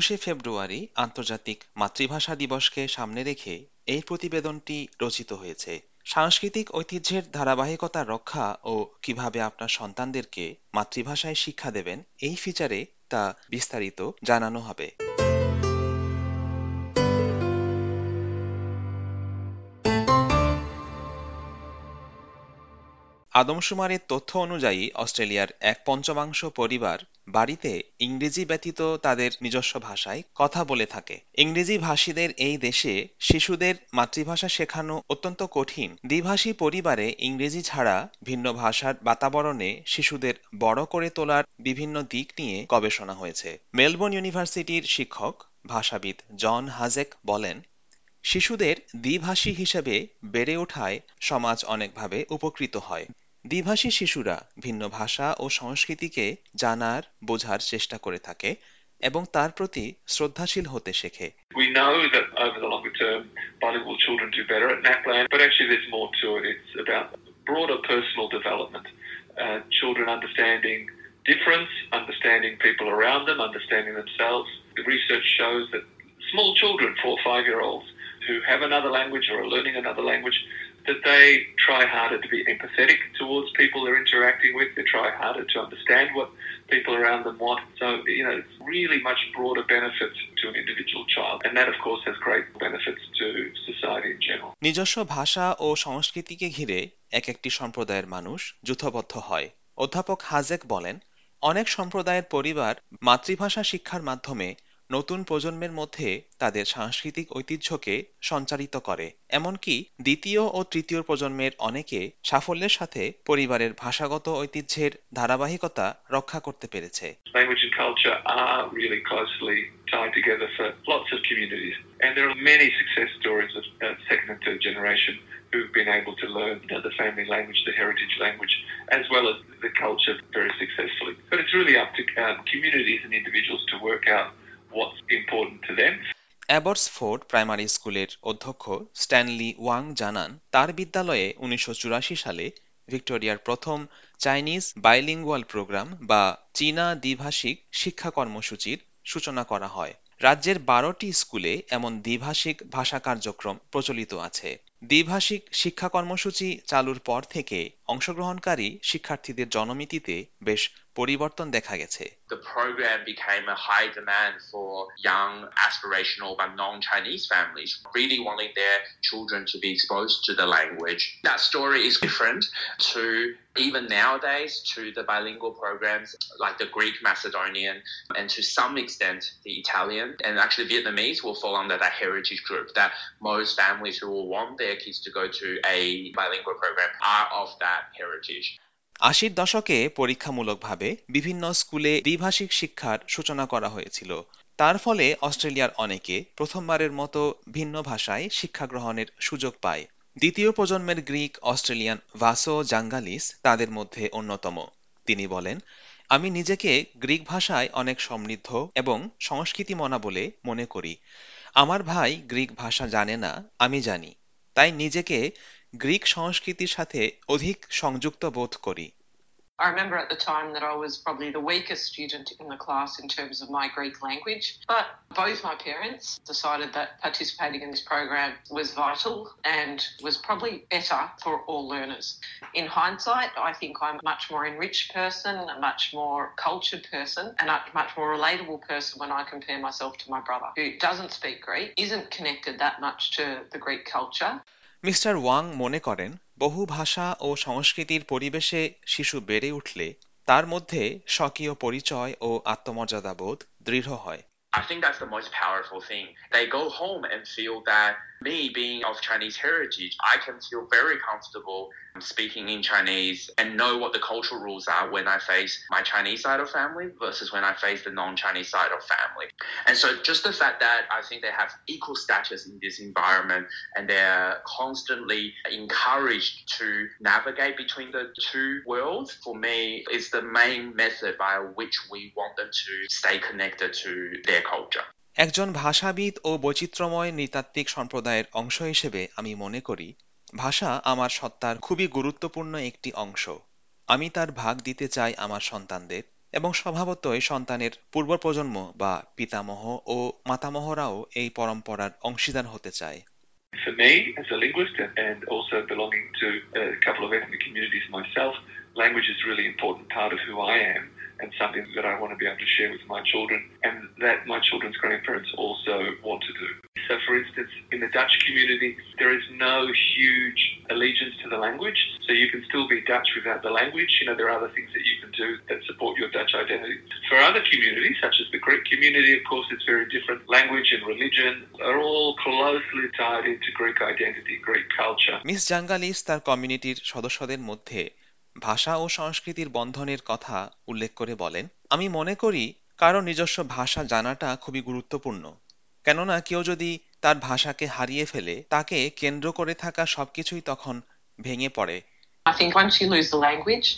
একুশে ফেব্রুয়ারি আন্তর্জাতিক মাতৃভাষা দিবসকে সামনে রেখে এই প্রতিবেদনটি রচিত হয়েছে। সাংস্কৃতিক ঐতিহ্যের ধারাবাহিকতা রক্ষা ও কীভাবে আপনার সন্তানদেরকে মাতৃভাষায় শিক্ষা দেবেন, এই ফিচারে তা বিস্তারিত জানানো হবে। আদমশুমারের তথ্য অনুযায়ী অস্ট্রেলিয়ার এক পঞ্চমাংশ পরিবার বাড়িতে ইংরেজি ব্যতীত তাদের নিজস্ব ভাষায় কথা বলে থাকে। ইংরেজি ভাষীদের এই দেশে শিশুদের মাতৃভাষা শেখানো অত্যন্ত কঠিন। দ্বিভাষী পরিবারে ইংরেজি ছাড়া ভিন্ন ভাষার বাতাবরণে শিশুদের বড় করে তোলার বিভিন্ন দিক নিয়ে গবেষণা হয়েছে। মেলবোর্ন ইউনিভার্সিটির শিক্ষক, ভাষাবিদ জন হাজেক বলেন, শিশুদের দ্বিভাষী হিসেবে বেড়ে ওঠায় সমাজ অনেকভাবে উপকৃত হয়। দ্বিভাষী শিশুরা ভিন্ন ভাষা ও সংস্কৃতিকে জানার বোঝার চেষ্টা করে থাকে এবং তার প্রতি শ্রদ্ধাশীল হতে শেখে children uh, understanding difference, understanding people around them, understanding themselves. The research shows that small children, four five year olds, who have another language or are learning another language, that they try harder to be empathetic towards people they're interacting with. They try harder to understand what people around them want. So, you know, it's really much broader benefits to an individual child. And that, of course, has great benefits to society in general. নিজস্ব ভাষা ও সংস্কৃতিকে ঘিরে এক একটি সম্প্রদায়ের মানুষ যুথবদ্ধ হয় অধ্যাপক হাজেক বলেন অনেক সম্প্রদায়ের পরিবার মাতৃভাষা শিক্ষার মাধ্যমে নতুন প্রজন্মের মধ্যে তাদের সাংস্কৃতিক ঐতিহ্যকে সঞ্চারিত করে এমনকি দ্বিতীয় ও তৃতীয় প্রজন্মের অনেকে সাফল্যের সাথে পরিবারের ভাষাগত ঐতিহ্যের ধারাবাহিকতা রক্ষা করতে পেরেছে tied together for lots of communities. And there are many success stories of uh, second and third generation who've been able to learn you know, the family language, the heritage language, as well as the culture very successfully. But it's really up to um, communities and individuals to work out Abbotsford primary স্কুলের অধ্যক্ষ Stanley Wang জানান, তার বিদ্যালয়ে উনিশশো চুরাশি সালে ভিক্টোরিয়ার প্রথম চাইনিজ বাইলিঙ্গুয়াল প্রোগ্রাম বা চীনা দ্বিভাষিক শিক্ষা কর্মসূচির সূচনা করা হয়। রাজ্যের বারোটি স্কুলে এমন দ্বিভাষিক ভাষা কার্যক্রম প্রচলিত আছে। দ্বিভাষিক শিক্ষা কর্মসূচি চালুর পর থেকে অংশগ্রহণকারী শিক্ষার্থীদের জনমিতিতে বেশ পরিবর্তন দেখা গেছে The program became a high demand for young aspirational but non-Chinese families really wanting their children to be exposed to the language. That story is different to even nowadays to the bilingual programs like the Greek Macedonian and to some extent the Italian and actually Vietnamese will fall under that heritage group that most families who will want their kids to go to a bilingual program are of that আশির দশকে পরীক্ষামূলকভাবে বিভিন্ন স্কুলে দ্বিভাষিক শিক্ষার সূচনা করা হয়েছিল। তার ফলে অস্ট্রেলিয়ার অনেকে প্রথমবারের মতো ভিন্ন ভাষায় শিক্ষা গ্রহণের সুযোগ পায়। দ্বিতীয় প্রজন্মের গ্রিক, অস্ট্রেলিয়ান ভাসো জাঙ্গালিস তাদের মধ্যে অন্যতম। তিনি বলেন, আমি নিজেকে গ্রিক ভাষায় অনেক সমৃদ্ধ এবং সংস্কৃতি মনা বলে মনে করি। আমার ভাই গ্রিক ভাষা জানে না, আমি জানি। তাই নিজেকে গ্রিক সংস্কৃতির সাথে অধিক সংযুক্ত বোধ করি I remember at the time that I was probably the weakest student in the class in terms of my Greek language, but both my parents decided that participating in this program was vital and was probably better for all learners. In hindsight, I think I'm a much more enriched person, a much more cultured person, and a much more relatable person when I compare myself to my brother, who doesn't speak Greek, isn't connected that much to the Greek culture, Mister Wong মনে করেন, বহু ভাষা ও সংস্কৃতির পরিবেশে শিশু বেড়ে উঠলে তার মধ্যে স্বকীয় পরিচয় ও আত্মমর্যাদাবোধ দৃঢ় হয় I think that's the most powerful thing. They go home and feel that me being of Chinese heritage, I can feel very comfortable speaking in Chinese and know what the cultural rules are when I face my Chinese side of family versus when I face the non-Chinese side of family. And so just the fact that I think they have equal status in this environment and they're constantly encouraged to navigate between the two worlds for me is the main method by which we want them to stay connected to their culture. একজন ভাষাবিদ ও বৈচিত্র্যময় নৃতাত্ত্বিক সম্প্রদায়ের অংশ হিসেবে আমি মনে করি ভাষা আমার সত্তার খুবই গুরুত্বপূর্ণ একটি অংশ। আমি তার ভাগ দিতে চাই আমার সন্তানদের এবং স্বভাবতই সন্তানের পূর্ব প্রজন্ম বা পিতামহ ও মাতামহরাও এই পরম্পরার অংশীদার হতে চায়। For me, as a linguist and also belonging to a couple of ethnic communities myself, language is a really important part of who I am. and something that I want to be able to share with my children and that my children's grandparents also want to do. So, for instance, in the Dutch community, there is no huge allegiance to the language. So, you can still be Dutch without the language. You know, there are other things that you can do that support your Dutch identity. For other communities, such as the Greek community, of course, it's very different. Language and religion are all closely tied into Greek identity, Greek culture. Miss জাঙ্গালিস তার কমিউনিটির সদস্যদের মধ্যে ভাষা ও সংস্কৃতির বন্ধনের কথা উল্লেখ করে বলেন আমি মনে করি কারও নিজস্ব ভাষা জানাটা খুবই গুরুত্বপূর্ণ কেননা কেউ যদি তার ভাষাকে হারিয়ে ফেলে তাকে কেন্দ্র করে থাকা সবকিছুই তখন ভেঙে পড়ে I think once you lose the language,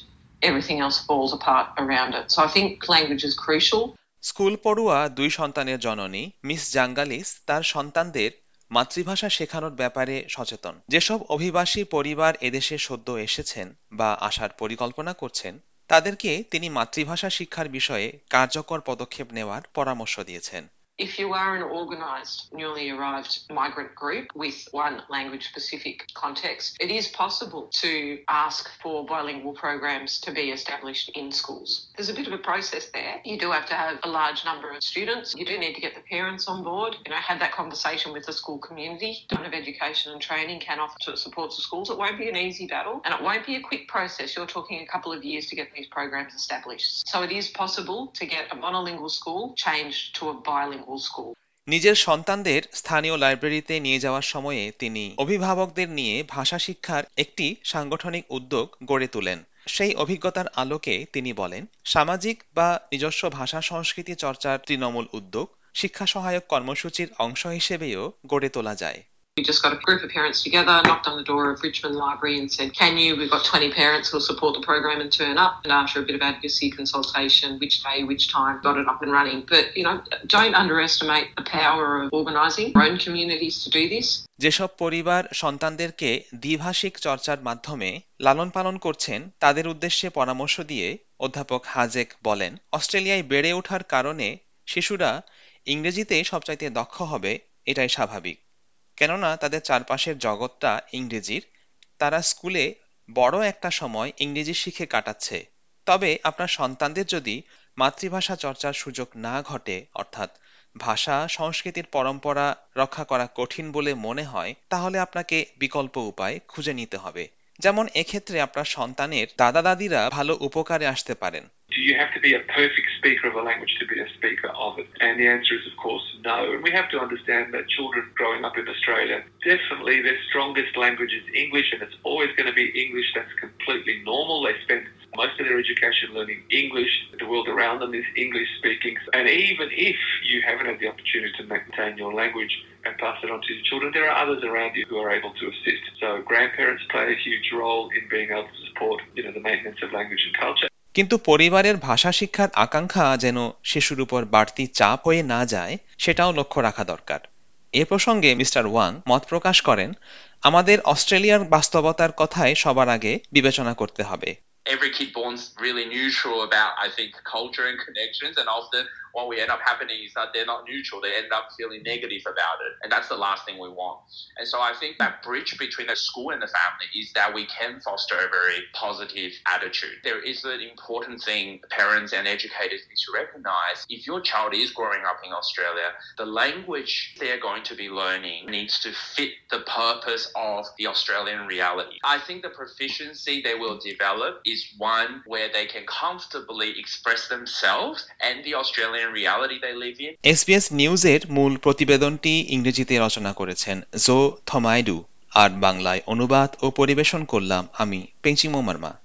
everything else falls apart around it. So I think language is crucial. School পড়ুয়া দুই সন্তানের জননী মিস জাঙ্গালিস তার সন্তানদের মাতৃভাষা শেখানোর ব্যাপারে সচেতন। যেসব অভিবাসী পরিবার এদেশে সদ্য এসেছেন বা আসার পরিকল্পনা করছেন, তাদেরকে তিনি মাতৃভাষা শিক্ষার বিষয়ে কার্যকর পদক্ষেপ নেওয়ার পরামর্শ দিয়েছেন। If you are an organised, newly arrived migrant group with one language specific context, it is possible to ask for bilingual programs to be established in schools. There's a bit of a process there. You do have to have a large number of students. You do need to get the parents on board, you know, have that conversation with the school community. Department of Education and Training can offer to support to schools. It won't be an easy battle and it won't be a quick process. You're talking a couple of years to get these programs established. So it is possible to get a monolingual school changed to a bilingual. নিজের সন্তানদের স্থানীয় লাইব্রেরিতে নিয়ে যাওয়ার সময়ে তিনি অভিভাবকদের নিয়ে ভাষা শিক্ষার একটি সাংগঠনিক উদ্যোগ গড়ে তোলেন। সেই অভিজ্ঞতার আলোকে তিনি বলেন, সামাজিক বা নিজস্ব ভাষা সংস্কৃতি চর্চার তৃণমূল উদ্যোগ শিক্ষা সহায়ক কর্মসূচির অংশ হিসেবেও গড়ে তোলা যায়। We just got a group of parents together, knocked on the door of Richmond Library and said, Can you? We've got 20 parents who'll support the program and turn up. And after a bit of advocacy consultation, which day, which time, got it up and running. But, you know, don't underestimate the power of organising our own communities to do this. যেসব পরিবার সন্তানদেরকে দ্বিভাষিক চর্চার মাধ্যমে লালন পালন করছেন তাদের উদ্দেশ্যে পরামর্শ দিয়ে অধ্যাপক হাজেক বলেন অস্ট্রেলিয়ায় বেড়ে ওঠার কারণে শিশুরা ইংরেজিতে সবচাইতে দক্ষ হবে এটাই স্বাভাবিক কেননা তাদের চারপাশের জগৎটা ইংরেজির, তারা স্কুলে বড় একটা সময় ইংরেজি শিখে কাটাচ্ছে। তবে আপনার সন্তানদের যদি মাতৃভাষা চর্চার সুযোগ না ঘটে, অর্থাৎ ভাষা সংস্কৃতির পরম্পরা রক্ষা করা কঠিন বলে মনে হয়, তাহলে আপনাকে বিকল্প উপায় খুঁজে নিতে হবে। যেমন এক্ষেত্রে আপনার সন্তানের দাদা দাদিরা ভালো উপকারে আসতে পারেন। Do you have to be a perfect speaker of a language to be a speaker of it? And the answer is, of course, no. And we have to understand that children growing up in Australia, definitely their strongest language is English, and it's always going to be English. That's completely normal. They spend most of their education learning English. The world around them is English speaking. And even if you haven't had the opportunity to maintain your language and pass it on to your children, there are others around you who are able to assist. So grandparents play a huge role in being able to support, you know, the maintenance of language and culture. কিন্তু পরিবারের ভাষা শিক্ষার আকাঙ্ক্ষা যেন শিশুর উপর বাড়তি চাপ হয়ে না যায় সেটাও লক্ষ্য রাখা দরকার এ প্রসঙ্গে মিস্টার ওয়াং মত প্রকাশ করেন আমাদের অস্ট্রেলিয়ার বাস্তবতার কথাই সবার আগে বিবেচনা করতে হবে every kid born's really neutral about, I think, culture and connections. And often what we end up happening is that they're not neutral. They end up feeling negative about it. And that's the last thing we want. And so I think that bridge between the school and the family is that we can foster a very positive attitude. There is an important thing parents and educators need to recognize. If your child is growing up in Australia, the language they're going to be learning needs to fit the purpose of the Australian reality. I think the proficiency they will develop is one where they can comfortably express themselves and the Australian SBS নিউজের মূল প্রতিবেদনটি ইংরেজিতে রচনা করেছেন জো থমাইডু। আর বাংলায় অনুবাদ ও পরিবেশন করলাম আমি, পেঞ্চিমো মার্মা।